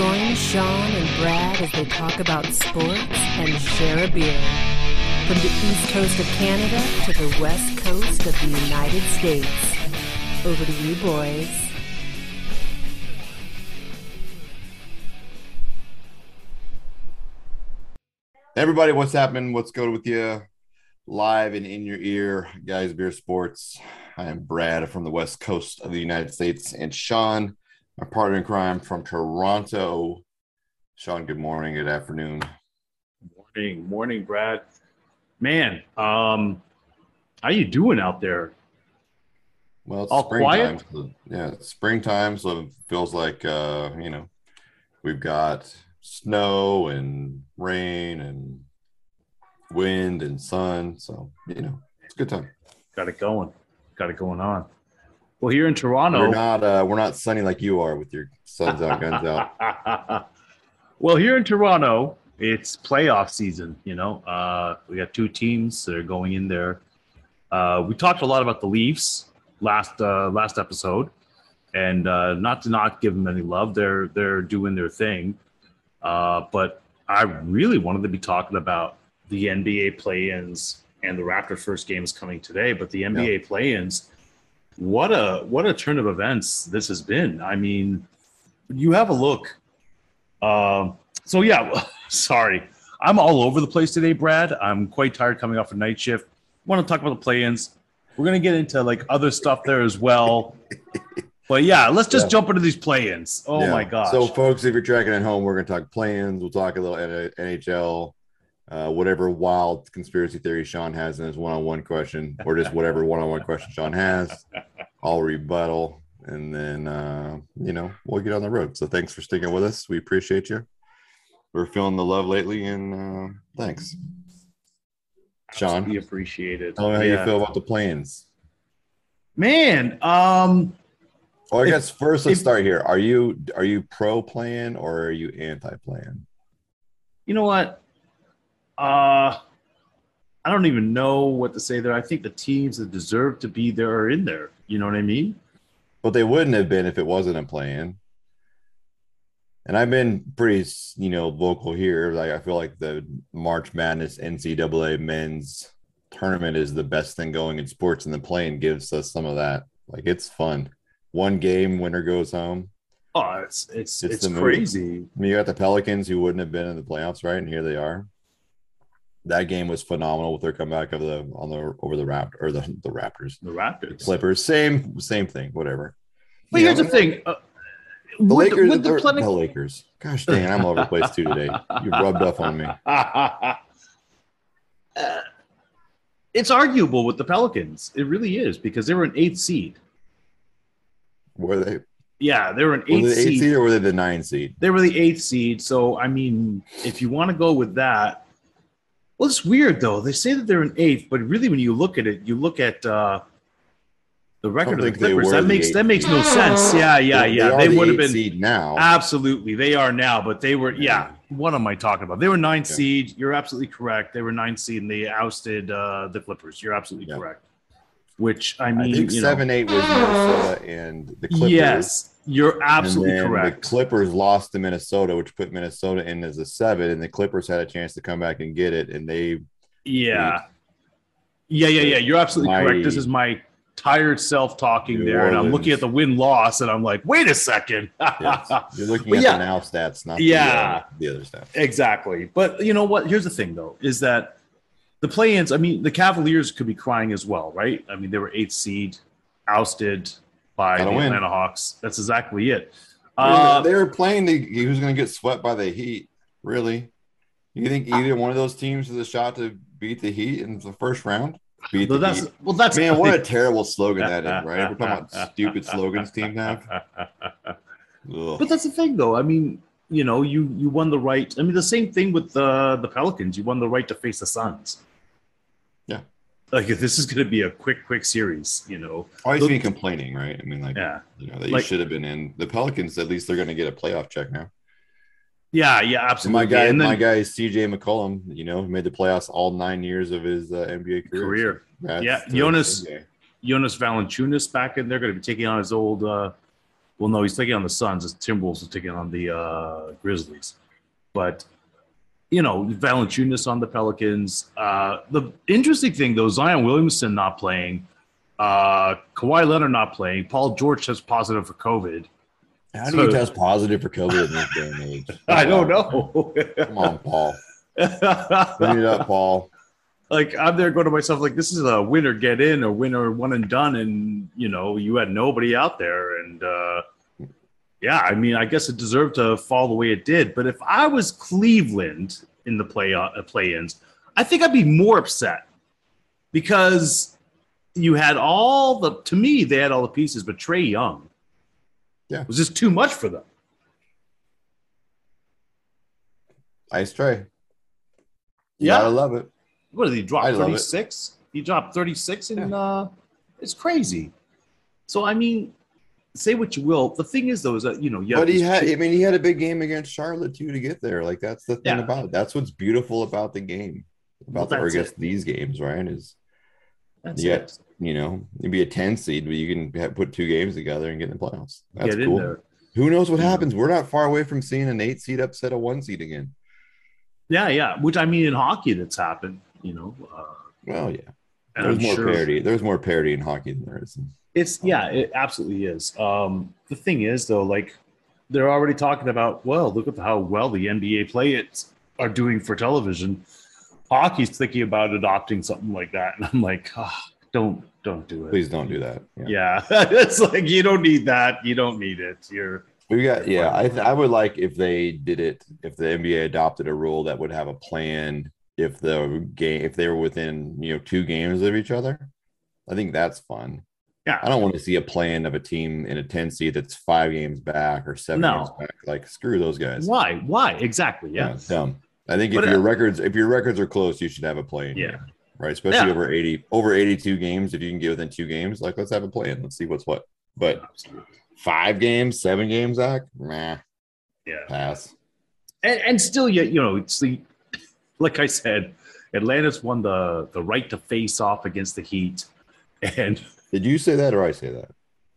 Join Sean and Brad as they talk about sports and share a beer. From the east coast of Canada to the west coast of the United States. Over to you, boys. Everybody, what's happening? What's good with you? Live and in your ear, guys, beer sports. I am Brad from the west coast of the United States, and Sean, my partner in crime from Toronto. Sean, good morning, good afternoon. Morning, morning, Brad. Man, um, how you doing out there? Well, it's All springtime. quiet? so- yeah, it's springtime, so it feels like uh, you know, we've got snow and rain and wind and sun. So, you know, it's a good time. Got it going. Got it going on. Well, here in Toronto, We're not uh we're not sunny like you are with your suns out, guns out. well, here in Toronto, it's playoff season. You know, uh, we got two teams that are going in there. Uh, we talked a lot about the Leafs last uh, last episode, and uh, not to not give them any love, they're they're doing their thing. Uh, but I really wanted to be talking about the NBA play-ins and the Raptors' first game is coming today. But the NBA play-ins, what a what a turn of events this has been. I mean, you have a look. Um, so yeah, sorry, I'm all over the place today, Brad. I'm quite tired coming off a night shift. Want to talk about the play-ins? We're gonna get into like other stuff there as well. But yeah, let's just Yeah. jump into these play-ins. Oh Yeah. my gosh! So, folks, if you're tracking at home, we're going to talk play-ins. We'll talk a little NHL, uh, whatever wild conspiracy theory Sean has in his one-on-one question, or just whatever one-on-one question Sean has. I'll rebuttal, and then uh, you know we'll get on the road. So, thanks for sticking with us. We appreciate you. We're feeling the love lately, and uh, thanks. Sean, We appreciate it. tell me how Yeah. you feel about the play-ins. man. Um, Well, I If- guess first let's if- start here. Are you are you pro play-in or are you anti play-in? you know what? Uh, I don't even know what to say there. I think the teams that deserve to be there are in there. You know what I mean? But they wouldn't have been if it wasn't a play-in. And I've been pretty, you know, vocal here. Like I feel like the March Madness NCAA men's tournament is the best thing going in sports, and the play-in gives us some of that. Like it's fun. One game, winner goes home. Oh, it's it's It's it's, crazy. I mean, you got the Pelicans who wouldn't have been in the playoffs, right? And here they are. That game was phenomenal with their comeback of the on the over the Rapt or the the Raptors, The Raptors. Clippers, same same thing, whatever. But You here's know, the thing. Uh, The Lakers, with the plenty- the Lakers. Gosh dang, I'm all over the place too today. You rubbed off on me. Uh, it's arguable with the Pelicans. It really is because they were an eighth seed. Were they? Yeah, they were an Were eighth they the eight seed. seed or were they the nine seed? They were the eighth seed. So I mean, if you want to go with that, well, it's weird though. They say that they're an eighth, but really, when you look at it, you look at uh, the record of the Clippers. That the makes eighth. that makes no sense. Yeah, yeah, They- yeah. are They, the would have been seed now. absolutely. They are now, but they were. Yeah, what am I talking about? They were nine Yeah. seed. You're absolutely correct. They were nine seed, and they ousted uh, the Clippers. You're absolutely Yeah. correct. Which I mean, I think you know, seven eight was Minnesota and the Clippers. yes, you're absolutely correct. The Clippers lost to Minnesota, which put Minnesota in as a seven, and the Clippers had a chance to come back and get it, and they Yeah. Yeah, yeah, yeah. You're absolutely My- correct. This is my tired self talking there. And I'm looking at the win loss and I'm like, wait a second. yes, you're looking at yeah. the now stats, not Yeah. the, uh, the other stats. exactly. But you know what? Here's the thing, though, is that the play ins, I mean, the Cavaliers could be crying as well, right? I mean, they were eighth seed, ousted by Gotta the win. Atlanta Hawks. That's exactly it. Uh, they were playing the who's going to get swept by the Heat. Really, you think either one of those teams has a shot to beat the Heat in the first round? Beat well, the that's Heat. well, that's Man, what a terrible slogan that is, right? We're talking about stupid slogans teams have. Ugh. But that's the thing, though. I mean, you know, you you won the right. I mean, the same thing with the the Pelicans. You won the right to face the Suns. Yeah. Like if this is going to be a quick, quick series, you know. Always Look- be complaining, right? I mean, like, Yeah. you know, they Like- should have been in. The Pelicans, at least, they're going to get a playoff check now. Yeah, yeah, And absolutely. my guy, and then my guy is CJ McCollum. You know, made the playoffs all nine years of his uh, NBA career. career. That's Yeah, Jonas-. Jonas Valanciunas back in there going to be taking on his old uh Well, no, he's taking on the Suns. As Timberwolves is taking on the uh, Grizzlies. But you know, Valanciunas on the Pelicans. Uh, the interesting thing though, Zion Williamson not playing, uh, Kawhi Leonard not playing. Paul George tests positive for COVID. How do you test positive for COVID in this day and age? I don't know. Come on, Paul. Bring it up, Paul. like I'm there going to myself like this is a winner get in or winner one and done and you know you had nobody out there and uh yeah I mean I guess it deserved to fall the way it did but if I was Cleveland in the play uh, play-ins I think I'd be more upset because you had all the to me they had all the pieces but Trae Young Yeah. was just too much for them Ice Trae. You Yeah. gotta love it. what did he drop I it. 36 he dropped 36 and uh it's crazy so i mean say what you will the thing is though is that you know yeah but he had, I mean, he had a big game against Charlotte too to get there. Like that's the thing Yeah. about it. That's what's beautiful about the game, Well, about the, or I guess it. these games, right? Is that's yeah. it. you know, you'd be a 10 seed, but you can ha- put two games together and get in the playoffs. That's get cool. Who knows what happens? We're not far away from seeing an eight seed upset a one seed again. yeah yeah which i mean in hockey that's happened you know uh, Well, yeah. And There's I'm more sure parity. There's more parity in hockey than there is. In, it's yeah it absolutely is um the thing is though like they're already talking about well look at how well the nba players are doing for television hockey's thinking about adopting something like that and i'm like ah, don't don't do it please don't do that. Yeah. Yeah, it's like you don't need that. You don't need it. You're We got yeah. I th- I would like if they did it if the NBA adopted a rule that would have a play-in if the game if they were within you know two games of each other. I think that's fun. Yeah. I don't want to see a play-in of a team in a ten seed that's five games back or seven No. games back. Like screw those guys. why? Why exactly? Yeah, it's dumb. I think But, if your uh, records if your records are close, you should have a play-in. yeah, right? Especially Yeah. over 80, over 82 games. If you can get within two games, like let's have a play-in. Let's see what's what. But five games, seven games, Zach, nah, Yeah, pass. and, and still, you you know, it's the like I said, Atlanta's won the the right to face off against the Heat, and Did you say that or I say that?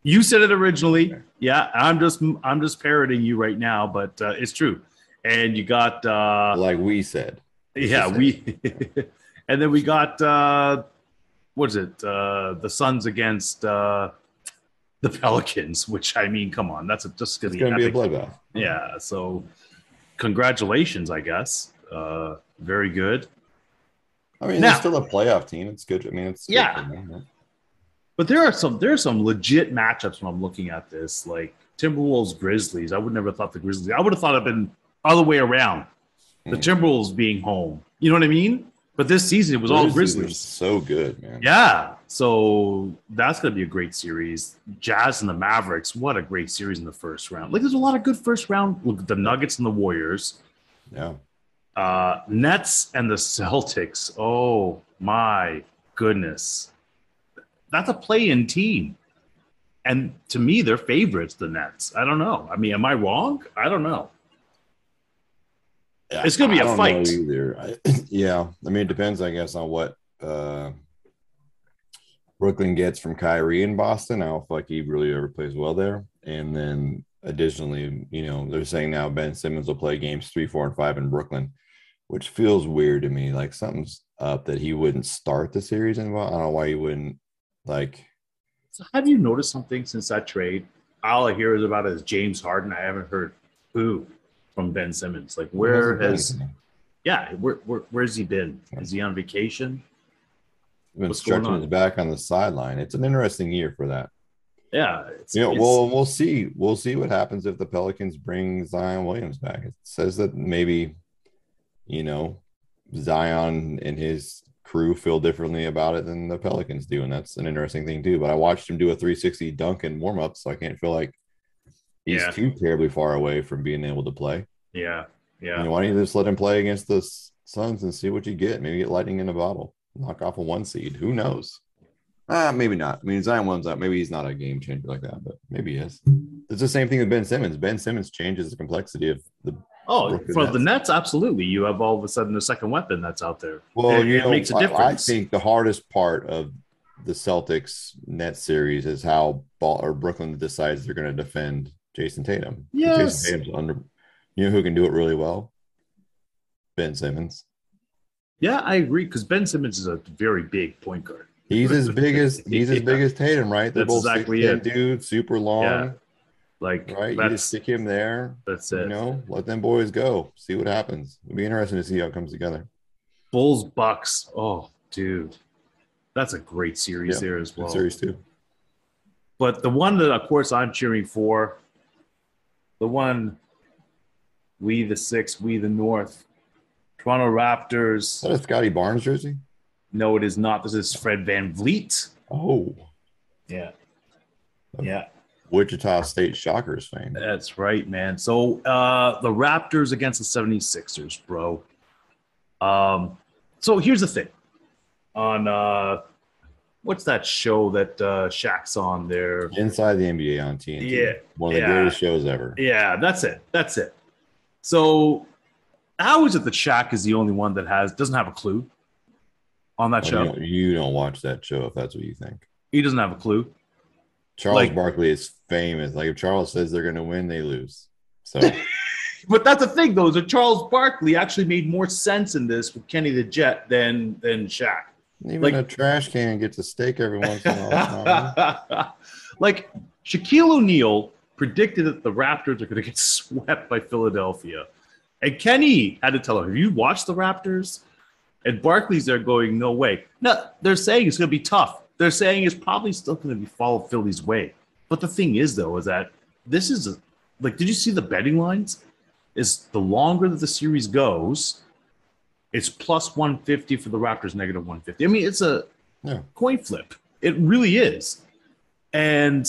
you said it originally. Yeah, I'm just I'm just parroting you right now, but uh, it's true. And you got uh, Like we said. yeah we, and then we got uh, what is it? Uh, the Suns against uh, the Pelicans, which I mean, come on, that's a, just gonna be going to be a bloodbath. Yeah. So, congratulations, I guess. Uh, very good. I mean, Now- it's still a playoff team. It's good. I mean, it's Yeah. them, right? But there are some there are some legit matchups when I'm looking at this, like Timberwolves Grizzlies. I would never thought the Grizzlies. I would have thought it'd been other way around. The Hmm. Timberwolves being home. You know what I mean? But this season it was all Grizzlies. so good, man. Yeah. So that's gonna be a great series. Jazz and the Mavericks. What a great series in the first round. Like there's a lot of good first round. Look at the Nuggets and the Warriors. Yeah. Uh, Nets and the Celtics. Oh my goodness. That's a play in team. And to me, they're favorites, the Nets. I don't know. I mean, am I wrong? I don't know. It's gonna be I a fight. either. I, yeah. I mean, it depends, I guess, on what uh, Brooklyn gets from Kyrie in Boston. I don't feel like he really ever plays well there. And then additionally, you know, they're saying now Ben Simmons will play games three, four, and five in Brooklyn, which feels weird to me. Like something's up that he wouldn't start the series in. I don't know why he wouldn't. Like, So have you noticed something since that trade? All I hear is about is James Harden. I haven't heard who from Ben Simmons. Like where has yeah, where, where where's he been? Is he on vacation? been what's stretching his back on the sideline? It's an interesting year for that. Yeah. It's, you know, it's- well, we'll see. We'll see what happens if the Pelicans bring Zion Williams back. It says that maybe, you know, Zion and his crew feel differently about it than the Pelicans do, and that's an interesting thing too. But I watched him do a 360 dunk in warm up, so I can't feel like he's Yeah. too terribly far away from being able to play. yeah, yeah. You know, why don't you just let him play against the Suns and see what you get? Maybe get lightning in a bottle, knock off a one seed. Who knows? Ah, maybe not. I mean, Zion Williams, uh, maybe he's not a game changer like that, but maybe he is. It's the same thing with Ben Simmons. Ben Simmons changes the complexity of the. Oh, for the Nets. Absolutely. You have all of a sudden a second weapon that's out there. Well, it, you it know, makes a difference. I, think the hardest part of the Celtics net series is how ball or Brooklyn decides they're going to defend Jayson Tatum. Yes. Jayson Tatum's under. You know who can do it really well? Ben Simmons. Yeah, I agree because Ben Simmons is a very big point guard. He's as big as he's as big as Tatum, right? They're That's both exactly 6'10 it. dudes, super long, Yeah. Like right? You just stick him there, that's it. you know, let them boys go, see what happens. It'll be interesting to see how it comes together. Bulls Bucks. Oh, dude, that's a great series Yeah, there as well. series too. But the one that, of course, I'm cheering for, the one we the six, we the North, Toronto Raptors. Is that a Scottie Barnes jersey? No, it is not. This is Fred VanVleet. Oh, Yeah. Yeah, Wichita State Shockers fame. that's right, man. So uh the Raptors against the 76ers, bro. Um, so here's the thing. On uh what's that show that uh Shaq's on there? Inside the NBA on TNT. Yeah, One of the greatest shows ever. Yeah, that's it. That's it. So how is it that Shaq is the only one that has doesn't have a clue on that Oh, show? you, don't, you don't watch that show if that's what you think. He doesn't have a clue. Charles Like- Barkley is famous. Like if Charles says they're going to win, they lose. So But that's the thing, though, is that Charles Barkley actually made more sense in this with Kenny the Jet than than Shaq. even Like- a trash can gets a steak every once in a while. like Shaquille O'Neal predicted that the Raptors are going to get swept by Philadelphia, and Kenny had to tell him, "Have you watched the Raptors?" And Barkley's there going, "No way." No, they're saying it's going to be tough. They're saying it's probably still going to be follow Philly's way. But the thing is, though, is that this is a, like, did you see the betting lines? Is the longer that the series goes, it's plus 150 for the Raptors, negative 150. I mean, it's a Yeah. coin flip. It really is. And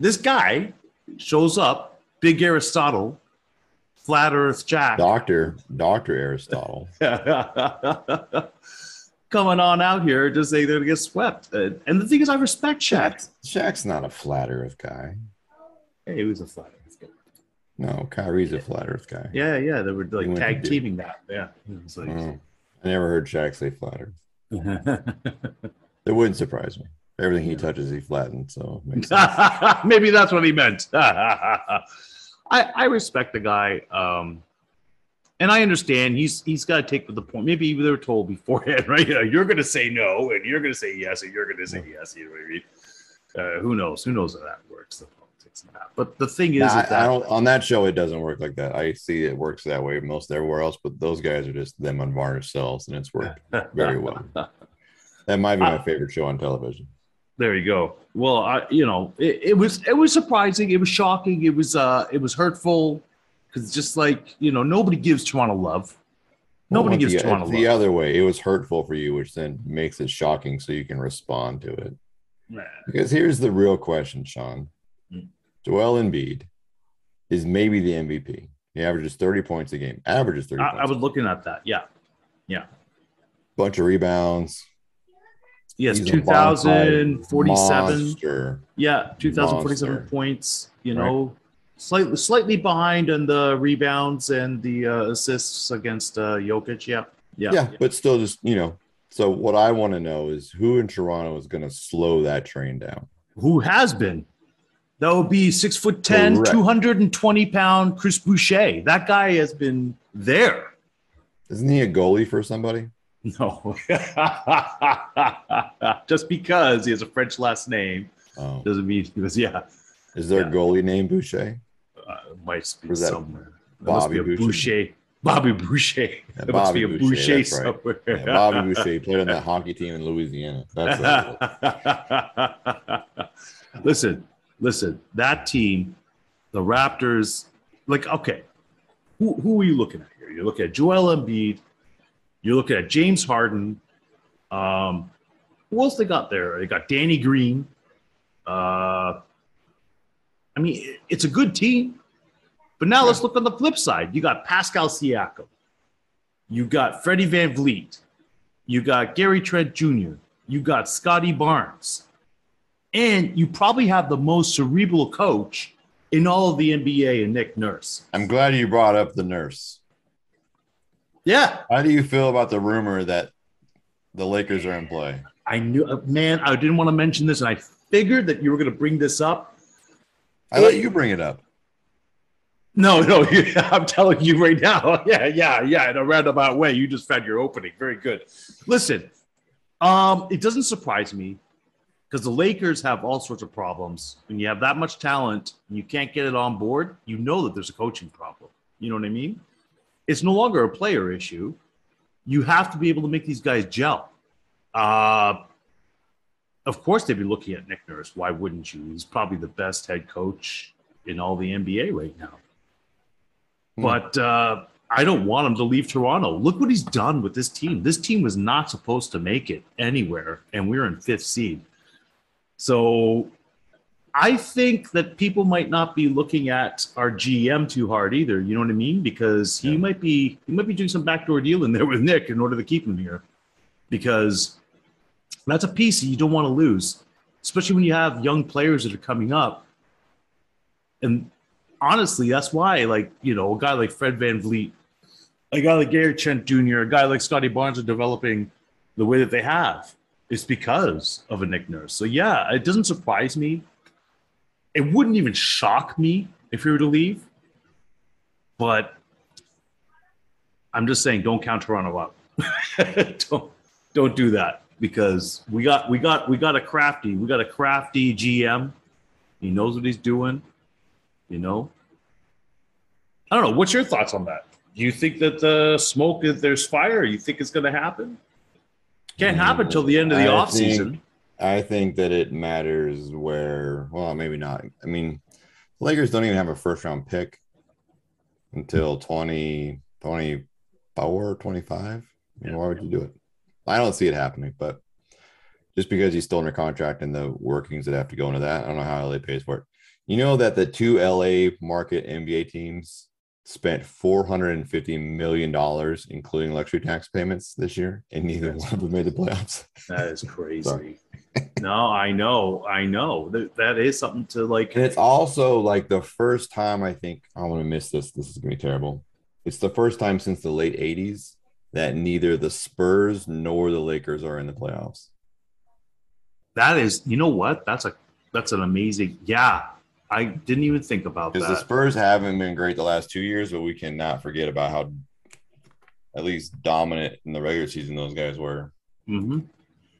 this guy shows up, Big Aristotle, Flat Earth Shaq, Doctor, Doctor Aristotle. coming on out here to say they're to get swept. And, and the thing is, I respect Shaq. Shaq's, not a flat Earth guy. Hey, he was a Flat Earth guy. No, Kyrie's a flat Earth guy. Yeah, yeah, they were like tag teaming that. Yeah. Like, Mm. I never heard Shaq say flat Earth. It wouldn't surprise me. Everything he touches, he flattens. So it makes sense. Maybe that's what he meant. I, I respect the guy. Um, and I understand he's he's got to take with the point. Maybe they were told beforehand, right? You're going to say no, and you're going to say yes, and you're going to say yes. You know what I mean? Uh, who knows? Who knows how that works? The politics of that. But the thing is, I, that I don't on that show. It doesn't work like that. I see it works that way most everywhere else, but those guys are just them unvarnished selves, and it's worked very well. That might be my favorite show on television. There you go. Well, I, you know, it, it was it was surprising. It was shocking. It was uh it was hurtful because just like you know, nobody gives Toronto love. Nobody Well, gives the, Toronto love. the other way. It was hurtful for you, which then makes it shocking, so you can respond to it. Nah. Because here's the real question, Sean. Mm. Joel Embiid is maybe the MVP. He averages 30 points a game. Averages 30 I. I was looking at that. Yeah. Yeah. Bunch of rebounds. Yes, He's a bona fide 2047. Yeah, 2047 Monster. points. You know, slightly slightly behind on the rebounds and the uh, assists against uh, Jokic. Yeah. Yeah. Yeah, but still just, you know. So what I want to know is who in Toronto is going to slow that train down? Who has been? That would be six foot 10, Correct. 220 pound Chris Boucher. That guy has been there. Isn't he a goalie for somebody? No. Just because he has a French last name Oh. doesn't mean he was, yeah. Is there Yeah. a goalie named Boucher? Might be somewhere. There must be a Bobby Boucher. Boucher? Bobby Boucher. Yeah, there must be a Bobby Boucher, Boucher, right. somewhere. Yeah, Bobby Boucher he played on that hockey team in Louisiana. That's listen, listen. That team, the Raptors, like, okay, who, who are you looking at here? You're looking at Joel Embiid. You're looking at James Harden. Um, who else they got there? They got Danny Green. Uh, I mean, it's a good team. But now let's look on the flip side. You got Pascal Siakam. You got Freddie VanVleet. You got Gary Trent Jr. You got Scottie Barnes. And you probably have the most cerebral coach in all of the NBA and Nick Nurse. I'm glad you brought up the nurse. Yeah. How do you feel about the rumor that the Lakers are in play? I knew, uh, man, I didn't want to mention this, and I figured that you were going to bring this up. I let you bring it up. No, no, I'm telling you right now. Yeah, yeah, yeah. In a roundabout way, you just found your opening. Very good. Listen, um, it doesn't surprise me because the Lakers have all sorts of problems. When you have that much talent and you can't get it on board, you know that there's a coaching problem. You know what I mean? It's no longer a player issue. You have to be able to make these guys gel. Uh, of course, they'd be looking at Nick Nurse. Why wouldn't you? He's probably the best head coach in all the NBA right now. Hmm. But uh, I don't want him to leave Toronto. Look what he's done with this team. This team was not supposed to make it anywhere, and we're in fifth seed. So I think that people might not be looking at our GM too hard either. You know what I mean? Because he yeah. might be he might be doing some backdoor dealing there with Nick in order to keep him here. Because that's a piece that you don't want to lose, especially when you have young players that are coming up. And honestly, that's why, like, you know, a guy like Fred VanVleet, a guy like Gary Trent Jr., a guy like Scottie Barnes are developing the way that they have. It's because of a Nick Nurse. So yeah, it doesn't surprise me. It wouldn't even shock me if he were to leave. But I'm just saying, don't count Toronto up. don't don't do that because we got we got we got a crafty we got a crafty GM. He knows what he's doing. You know. I don't know. What's your thoughts on that? Do you think that the smoke if there's fire? You think it's going to happen? Can't happen till the end of the I off think, season. I think that it matters where. Well, maybe not. I mean, Lakers don't even have a first round pick until 20, 24, 25. Yeah. Why would you do it? I don't see it happening, but just because he's still under contract and the workings that have to go into that, I don't know how LA pays for it. You know that the two LA market NBA teams spent $450 million, including luxury tax payments this year, and neither one of them made the playoffs. That is crazy. no, I know. I know. That, that is something to like. And it's also like the first time I think I'm going to miss this. This is going to be terrible. It's the first time since the late 80s that neither the Spurs nor the Lakers are in the playoffs. That is, you know what? That's a that's an amazing. Yeah, I didn't even think about that. Because the Spurs haven't been great the last two years, but we cannot forget about how at least dominant in the regular season those guys were. Mm-hmm.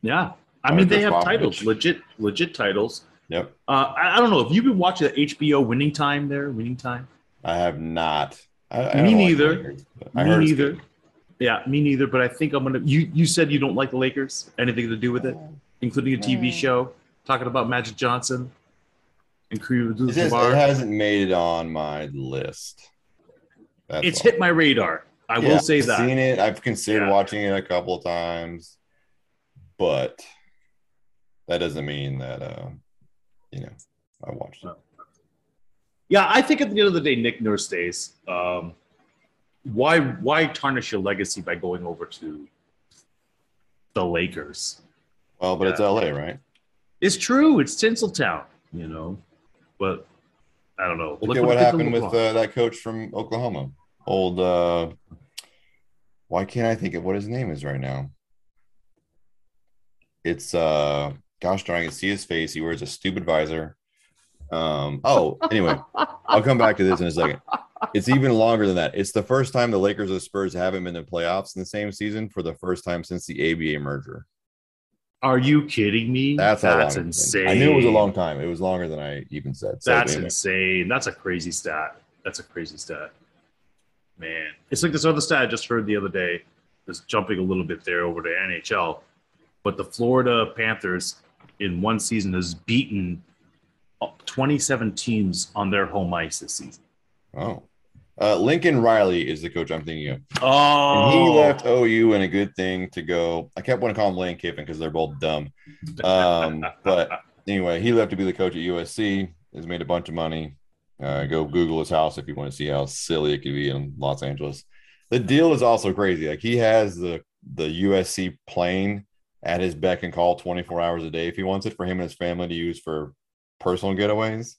Yeah, I mean they have Popovich. titles, legit, legit titles. Yep. Uh, I, I, don't know if you've been watching the HBO Winning Time there. Winning Time. I have not. I, I me neither. Like me neither. Yeah, me neither. But I think I'm gonna. You you said you don't like the Lakers. Anything to do with it, including a TV show talking about Magic Johnson and Abdul-Jabbar. It hasn't made it on my list. That's it's all. hit my radar. I yeah, will say I've that. Seen it. I've considered yeah. watching it a couple of times, but that doesn't mean that uh, you know I watched it. Yeah, I think at the end of the day, Nick Nurse stays. Um, why why tarnish your legacy by going over to the Lakers? Well, but yeah. it's LA, right? It's true. It's Tinseltown, you know. But I don't know. Look, Look at what happened with uh, that coach from Oklahoma. Old uh why can't I think of what his name is right now? It's uh gosh darn I can see his face. He wears a stupid visor. Um oh anyway, I'll come back to this in a second. It's even longer than that. It's the first time the Lakers or Spurs haven't been in the playoffs in the same season for the first time since the ABA merger. Are you kidding me? That's that's insane. I knew it was a long time. It was longer than I even said. So that's insane. That's a crazy stat. That's a crazy stat. Man, it's like this other stat I just heard the other day. Just jumping a little bit there over to NHL, but the Florida Panthers in one season has beaten 27 teams on their home ice this season. Oh, uh, Lincoln Riley is the coach I'm thinking of. Oh, and he left OU and a good thing to go. I kept wanting to call him Lane Kiffin because they're both dumb. Um, but anyway, he left to be the coach at USC. Has made a bunch of money. Uh, go Google his house if you want to see how silly it could be in Los Angeles. The deal is also crazy. Like he has the the USC plane at his beck and call 24 hours a day if he wants it for him and his family to use for personal getaways.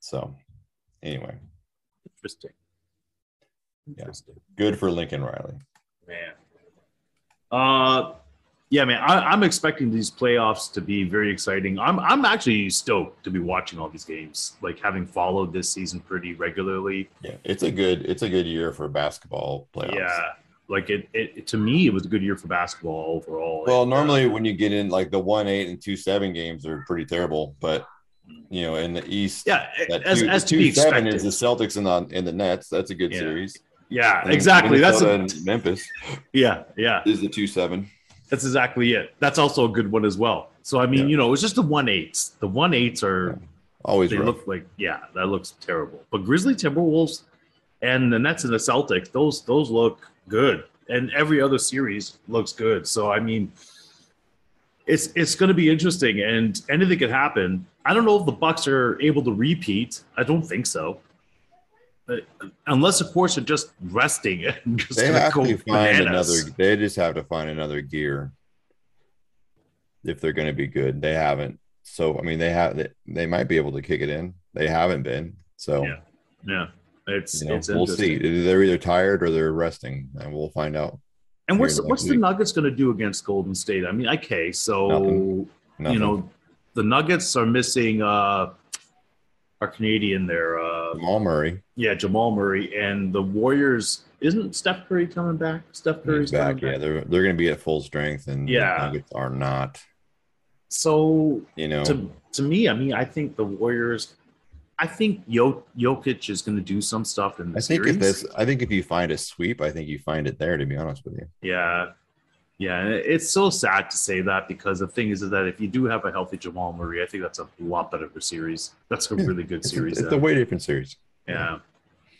So, anyway, Interesting. Interesting. Yeah. Good for Lincoln Riley. Man. Uh, yeah, man, I, I'm expecting these playoffs to be very exciting. I'm I'm actually stoked to be watching all these games, like having followed this season pretty regularly. Yeah, it's a good it's a good year for basketball playoffs. Yeah, like it, it to me, it was a good year for basketball overall. Well, And, uh, normally when you get in like the one eight and two seven games are pretty terrible, but you know in the East, yeah, as, two, as to be seven expected. is the Celtics and the in the Nets. That's a good Yeah. series. yeah, And exactly. That's a, Memphis yeah, yeah. is the two seven. That's exactly it. That's also a good one as well. So I mean, Yeah. you know, it's just the one eights. The one eights are Always they rough. look like yeah, that looks terrible. But Grizzly Timberwolves and the Nets and the Celtics, those those look good. And every other series looks good. So I mean, it's it's going to be interesting, and anything could happen. I don't know if the Bucks are able to repeat. I don't think so, unless of course they're just resting and just they have go to find bananas. another. They just have to find another gear if they're going to be good. They haven't. So I mean, they have. They, they might be able to kick it in. They haven't been. So Yeah. Yeah, it's you know, it's we'll see. They're either tired or they're resting, and we'll find out. And what's what's next the. Nuggets going to do against Golden State? I mean, okay, so Nothing. Nothing. you know, the Nuggets are missing uh our Canadian there. Uh, Jamal Murray yeah, Jamal Murray, and the Warriors. Isn't Steph Curry coming back? Steph Curry's is back. Yeah, back. they're they're going to be at full strength, and the Yeah. Nuggets are not. So You know, to to me, I mean, I think the Warriors. I think Jok- Jokic is going to do some stuff in the I think series. if this, I think if you find a sweep, I think you find it there. To be honest with you, Yeah. Yeah. It's so sad to say that because the thing is, that if you do have a healthy Jamal Murray, I think that's a lot better of a series. That's a really good it's, a, series. it's then. a way different series. yeah.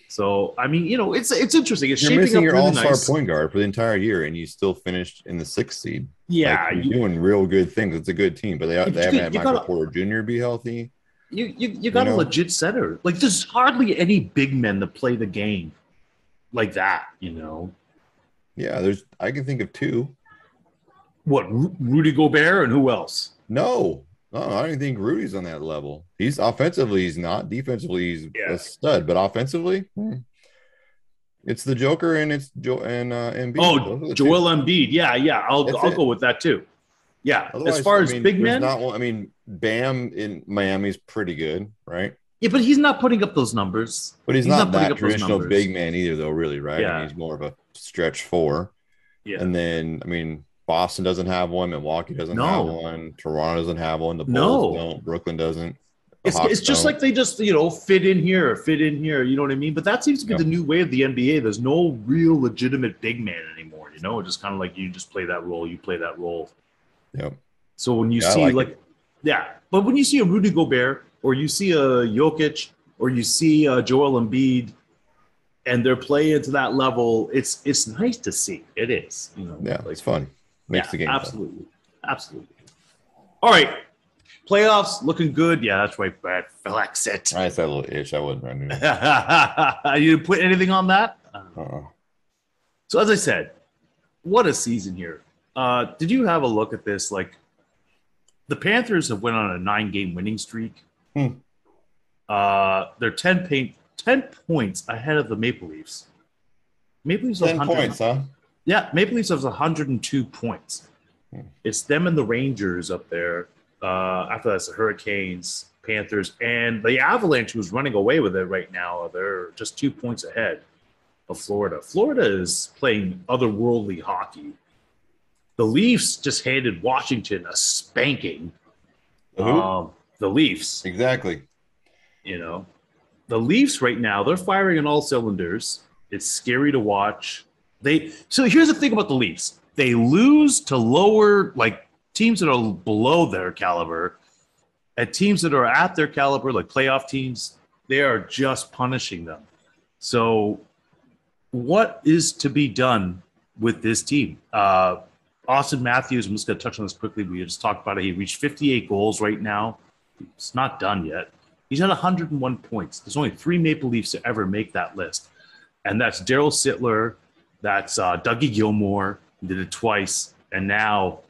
So I mean, you know, it's it's interesting. It's You're shaping missing up your really all-star nice. point guard for the entire year, and you still finished in the sixth seed. Yeah, like, you're you, doing real good things. It's a good team, but they, they haven't had Michael gotta- Porter Jr. be healthy. you you you got know? a legit center. Like there's hardly any big men that play the game like that. You know Yeah, there's. I can think of two. What? Rudy Gobert and who else? No, no, I don't think Rudy's on that level. He's offensively, he's not. Defensively, he's Yeah. a stud, but offensively, hmm. it's the Joker and it's Joe and uh, Embiid. Oh, the two. Joel Embiid. Yeah, yeah. I'll That's I'll it. go with that too. Yeah. Otherwise, as far I as mean, big men, not one- I mean, Bam in Miami's pretty good, right? yeah, but he's not putting up those numbers. But he's, He's not, not that traditional big man either, though. Really, right? I mean, Yeah. he's more of a stretch four. Yeah. And then, I mean, Boston doesn't have one. Milwaukee doesn't No. have one. Toronto doesn't have one. The Bulls No. don't. Brooklyn doesn't. It's, it's just don't. like they just you know fit in here, fit in here. You know what I mean? But that seems to be Yeah. the new way of the NBA. There's no real legitimate big man anymore. You know, it's just kind of like you just play that role, you play that role. Yep. So when you Yeah, see like like, yeah, but when you see a Rudy Gobert or you see a Jokic or you see a Joel Embiid, and they're playing to that level, it's it's nice to see. It is, you know. Yeah, like- it's fun. Makes yeah, the game fun. absolutely, absolutely. All right, playoffs looking good. Yeah, that's right, Brad. Flex it. I said a little itch. I wasn't running. you put anything on that. Uh-uh. So as I said, what a season here. Uh, did you have a look at this? Like, the Panthers have went on a nine-game winning streak. Hmm. Uh, they're 10, paint, 10 points ahead of the Maple Leafs. Maple Leafs Ten points, huh? Yeah, Maple Leafs has 102 points. Hmm. It's them and the Rangers up there. Uh, after that's the Hurricanes, Panthers, and the Avalanche, who's running away with it right now. They're just two points ahead of Florida. Florida is playing otherworldly hockey. The Leafs just handed Washington a spanking. Um, the Leafs, exactly. you know, the Leafs right now, they're firing on all cylinders. It's scary to watch. They so here's the thing about the Leafs. They lose to lower like teams that are below their caliber, and teams that are at their caliber, like playoff teams, they are just punishing them. So, what is to be done with this team? Uh, Auston Matthews, I'm just going to touch on this quickly. We just talked about it. He reached 58 goals right now. It's not done yet. He's at 101 points. There's only three Maple Leafs to ever make that list, and that's Darryl Sittler, that's uh, Dougie Gilmour, he did it twice, and now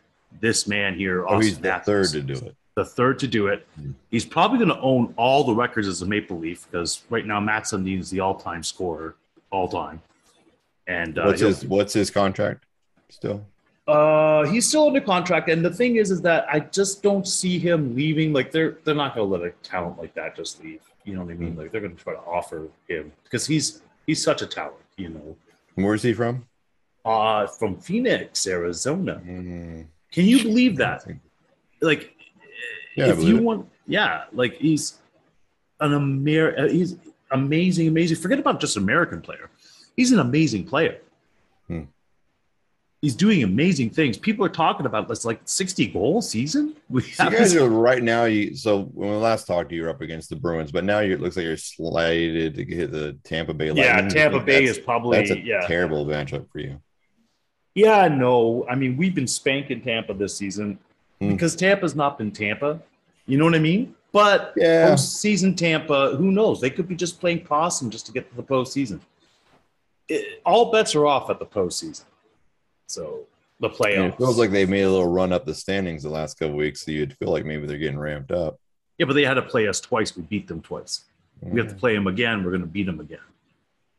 this man here, Oh, Auston he's the third to do it. the third to do it. Hmm. He's probably going to own all the records as a Maple Leaf because right now Mats Sundin is the all-time scorer, all time. And uh, What's his What's his contract? Still, Uh, he's still under contract, and the thing is, is that I just don't see him leaving. Like they're they're not going to let a talent like that just leave. You know what I mean? Like they're going to try to offer him because he's he's such a talent. You know, Where's he from? uh, from Phoenix, Arizona. Mm, Can you believe that? Like, Yeah, if you it. want, yeah, like he's an Amer, he's amazing, amazing. Forget about just American player. He's an amazing player. Hmm. He's doing amazing things. People are talking about this like 60 goal season. We So you guys are right now. You so when we last talked, you were up against the Bruins, but now you it looks like you're slated to hit the Tampa Bay. yeah, Lightning. Tampa Bay is probably That's a yeah. terrible matchup for you. Yeah, no. I mean, we've been spanking Tampa this season Hmm. because Tampa's not been Tampa. You know what I mean? But Yeah. postseason Tampa, who knows? They could be just playing possum just to get to the postseason. It, all bets are off at the postseason. So the And playoffs. it feels like they've made a little run up the standings the last couple weeks, so you'd feel like maybe they're getting ramped up. yeah, but they had to play us twice. We beat them twice. We have to mm. play them again. We're going to beat them again.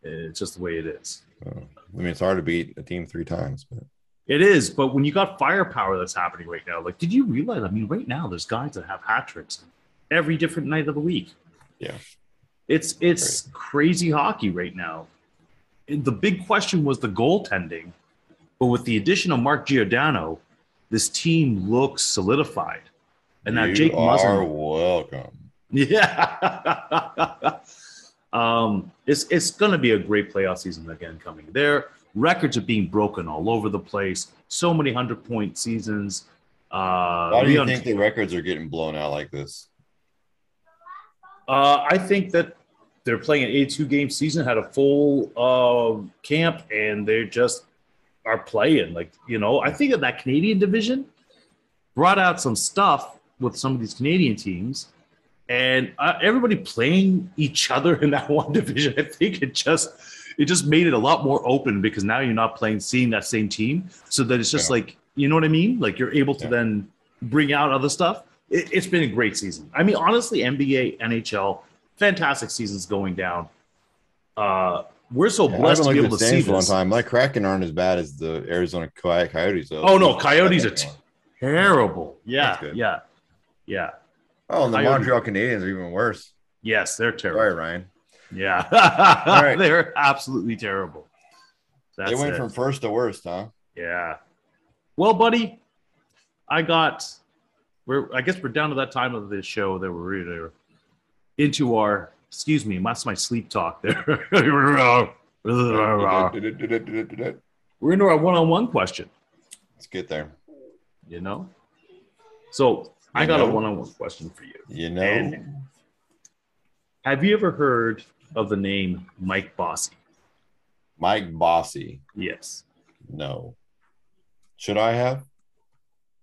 It's just the way it is. So, I mean, it's hard to beat a team three times, but It is, but when you got firepower that's happening right now, like, did you realize? I mean, right now there's guys that have hat tricks every different night of the week. Yeah. it's it's crazy hockey right now. And the big question was the goaltending, but with the addition of Mark Giordano, this team looks solidified. And now you Jake are welcome. yeah. um, it's it's going to be a great playoff season again coming. Their records are being broken all over the place. So many hundred point seasons. Uh, Why do you Leon- think the records are getting blown out like this? uh, I think that they're playing an 82 game season, had a full uh, camp, and they're just are playing. Like, you know, I think that that Canadian division brought out some stuff with some of these Canadian teams, and uh, everybody playing each other in that one division. I think it just it just made it a lot more open because now you're not playing seeing that same team, so that it's just Yeah. like you know what I mean. Like you're able to Yeah. then bring out other stuff. It, it's been a great season. I mean, honestly, NBA, NHL, fantastic seasons going down. Uh, we're so Yeah, blessed to be able to see a long time. My Kraken aren't as bad as the Arizona Coyotes, though. Oh no, Coyotes are t- terrible. Yeah, yeah, yeah. oh, and the Coyotes. Montreal Canadiens are even worse. Yes, they're terrible. Sorry, Ryan. Yeah, right. they're absolutely terrible. That's they went it. from first to worst, huh? yeah. Well, buddy, I got. We're. I guess we're down to that time of the show that we're really into our. Excuse me, that's my sleep talk there. We're into our one-on-one question. Let's get there. You know. So I got know? a one-on-one question for you. You know, And- Have you ever heard of the name Mike Bossy? Mike Bossy. Yes. No. Should I have?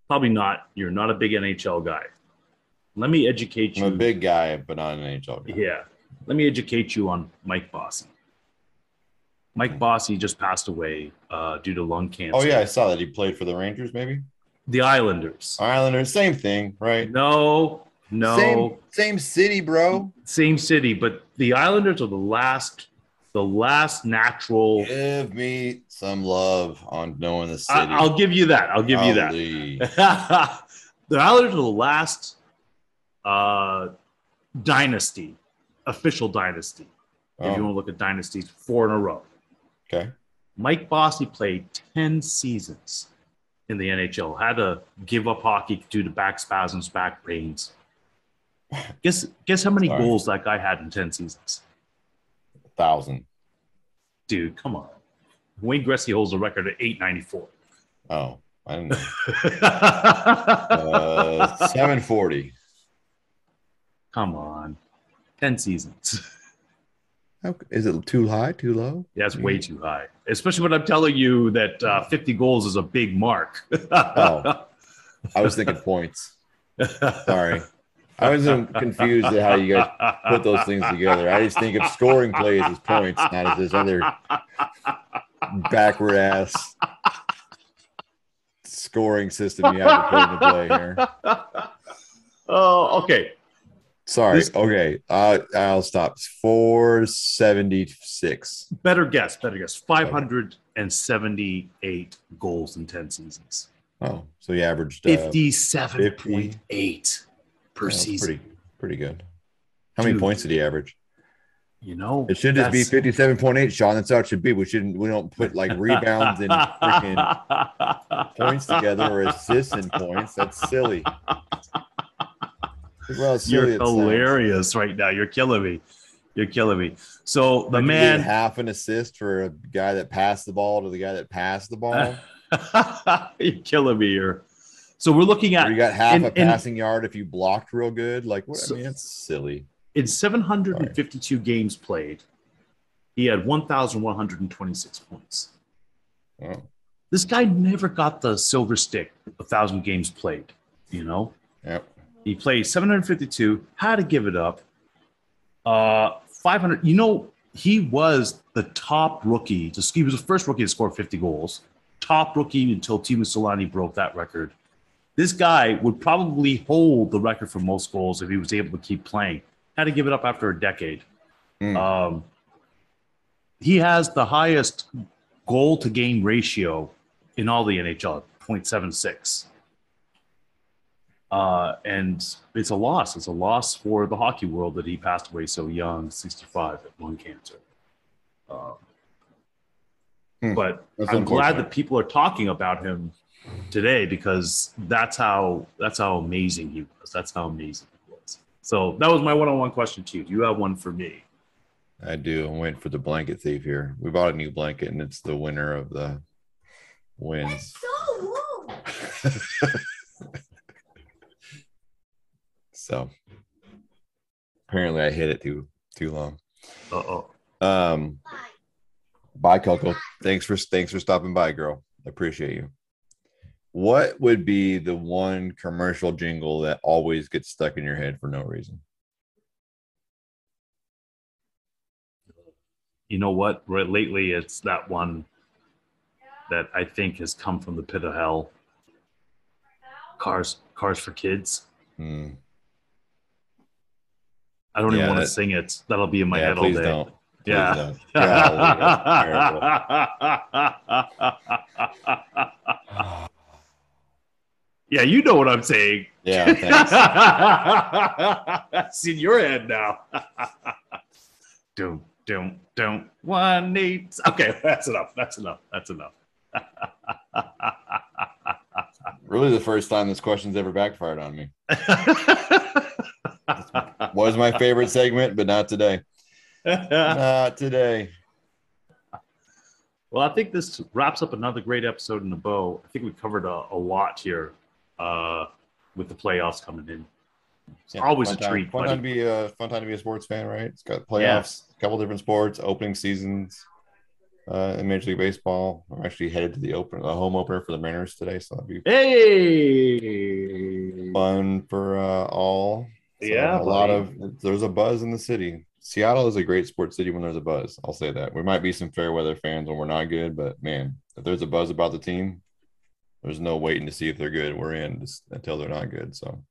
Probably not. You're not a big NHL guy. Let me educate you. I'm a big guy, but not an NHL guy. Yeah. Let me educate you on Mike Bossy. Mike Bossy just passed away uh, due to lung cancer. Oh yeah, I saw that he played for the Rangers, maybe The Islanders. Islanders. Same thing, right? No, no. Same, same city, bro. Same city, but the Islanders are the last, the last natural. Give me some love on knowing the city. I, will give you that. I'll give you that. The Islanders are the last uh, dynasty, official dynasty. If you Oh, want to look at dynasties, four in a row. okay. Mike Bossy played 10 seasons in the NHL, had to give up hockey due to back spasms, back pains. Guess guess how many Sorry. goals that guy had in 10 seasons? A Thousand. Dude, come on. Wayne Gretzky holds a record at 894. Oh, I didn't know. Uh, Seven forty. come on. 10 seasons. Is it too high? Too low? Yeah, it's way too high, especially when I'm telling you that uh, 50 goals is a big mark. Oh. I was thinking points. Sorry, I was confused at how you guys put those things together. I just think of scoring plays as points, not as this other backward ass scoring system you have to put into play here. Oh, okay. Sorry. This- Okay. Uh, I'll stop. Four seventy six. Better guess. Better guess. 506. and 78 goals in 10 seasons. Oh, so he averaged uh, 57.8 per yeah, season. Pretty, pretty good. How many points did he average? You know, It should just be fifty-seven point eight, Sean. That's how it should be. We shouldn't. We don't put like rebounds and freaking points together or assists and points. That's silly. Silly You're hilarious right now. You're killing me. You're killing me. So the Like, you get man, half an assist for a guy that passed the ball to the guy that passed the ball. you're killing me here. So we're looking Or at you got half in- a in- passing yard if you blocked real good. Like what? So- I mean, it's silly. in 752 games played, he had 1,126 points. Oh, This guy never got the silver stick, a thousand games played. You know, yep. He played 752, had to give it up. Uh, 500. You know, he was the top rookie. To, he was the first rookie to score 50 goals. Top rookie until Teemu Selanne broke that record. This guy would probably hold the record for most goals if he was able to keep playing. Had to give it up after a decade. Hmm. Um, he has the highest goal to game ratio in all the NHL, 0.76. Uh, and it's a loss. It's a loss for the hockey world that he passed away so young, 65, at lung cancer. Um, Hmm. But That's I'm glad that people are talking about him today because that's how that's how amazing he was. That's how amazing he was. So that was my one-on-one question to you. Do you have one for me? I do. I'm waiting for the blanket thief here. We bought a new blanket, and it's the winner of the wins. That's so apparently, I hit it too too long. Uh oh. Um, bye, Coco. Thanks for thanks for stopping by, girl. I appreciate you. What would be the one commercial jingle that always gets stuck in your head for no reason? You know what? Right lately, it's that one that I think has come from the pit of hell. Cars, cars for kids. Hmm. I don't Yeah, even want to sing it. That'll be in my yeah, head all day. don't. Please Yeah. don't. Terrible. yeah, you know what I'm saying. Yeah, thanks. That's in your head now. don't, don't, don't. One eight. Okay, that's enough. That's enough. That's enough. really, the first time this question's ever backfired on me. Was my favorite segment, but not today. Not today. well, I think this wraps up another great episode in the bow. I think we covered a, a lot here uh, with the playoffs coming in. It's Yeah, always a time- treat. Fun buddy. time to be a fun time to be a sports fan, right? It's got playoffs, a couple different sports, opening seasons uh, in Major League Baseball. I'm actually headed to the open, the home opener for the Mariners today, so that'll be Hey, fun for uh, all. Yeah, a lot of there's a buzz in the city. Seattle is a great sports city when there's a buzz. I'll say that. We might be some fair weather fans when we're not good, but man, if there's a buzz about the team, there's no waiting to see if they're good. We're in just until they're not good. So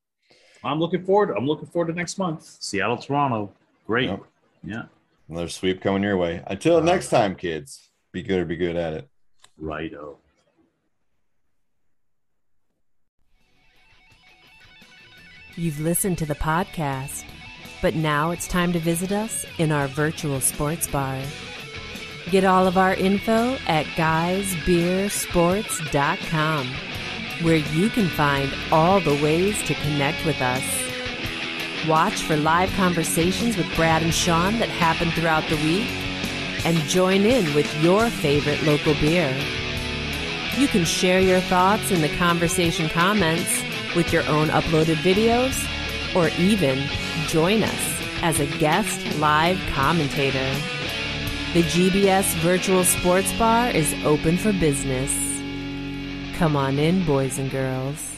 I'm looking forward. I'm looking forward to next month. Seattle, Toronto. Great. Yep. Yeah. another sweep coming your way. Until uh, next time, kids, be good or be good at it. Righto. You've listened to the podcast, but now it's time to visit us in our virtual sports bar. Get all of our info at guysbeersports.com, where you can find all the ways to connect with us. Watch for live conversations with Brad and Sean that happen throughout the week, and join in with your favorite local beer. You can share your thoughts in the conversation comments with your own uploaded videos, or even join us as a guest live commentator. The GBS Virtual Sports Bar is open for business. Come on in, boys and girls.